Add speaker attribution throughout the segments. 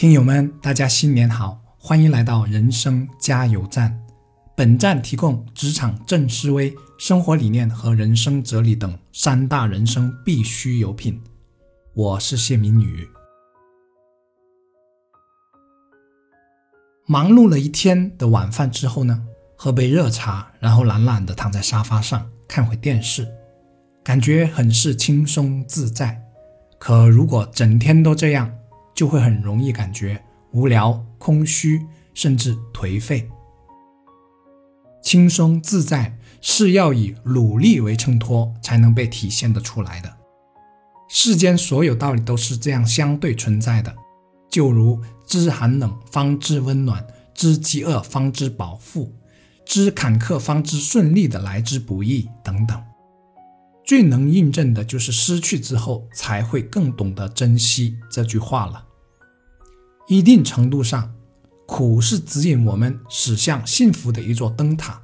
Speaker 1: 听友们，大家新年好，欢迎来到人生加油站。本站提供职场正思维、生活理念和人生哲理等三大人生必须油品。我是谢明宇。忙碌了一天的晚饭之后呢，喝杯热茶，然后懒懒的躺在沙发上看会电视，感觉很是轻松自在。可如果整天都这样，就会很容易感觉无聊、空虚，甚至颓废。轻松自在是要以努力为衬托才能被体现得出来的。世间所有道理都是这样相对存在的，就如知寒冷方知温暖，知饥饿方知饱腹，知坎坷方知顺利的来之不易等等。最能印证的就是失去之后才会更懂得珍惜这句话了。一定程度上，苦是指引我们驶向幸福的一座灯塔。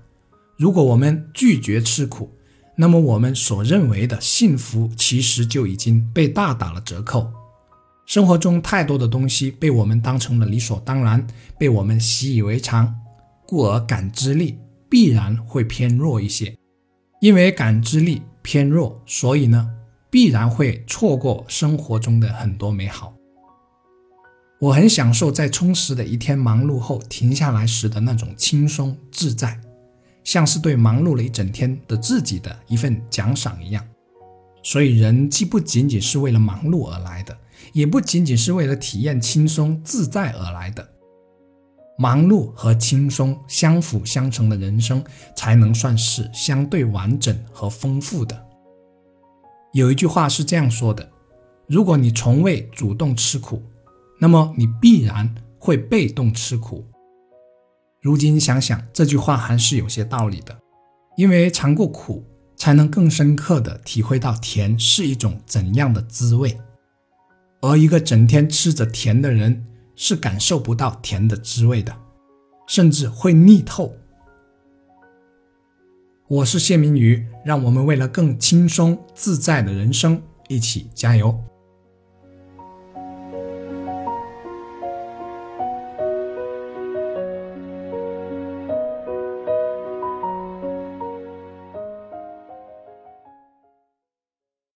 Speaker 1: 如果我们拒绝吃苦，那么我们所认为的幸福其实就已经被大打了折扣。生活中太多的东西被我们当成了理所当然，被我们习以为常，故而感知力必然会偏弱一些。因为感知力偏弱，所以呢，必然会错过生活中的很多美好。我很享受在充实的一天忙碌后停下来时的那种轻松自在，像是对忙碌了一整天的自己的一份奖赏一样。所以，人既不仅仅是为了忙碌而来的，也不仅仅是为了体验轻松自在而来的。忙碌和轻松相辅相成的人生，才能算是相对完整和丰富的。有一句话是这样说的：如果你从未主动吃苦，那么你必然会被动吃苦。如今想想，这句话还是有些道理的，因为尝过苦，才能更深刻的体会到甜是一种怎样的滋味。而一个整天吃着甜的人，是感受不到甜的滋味的，甚至会腻透。我是谢明宇，让我们为了更轻松自在的人生一起加油。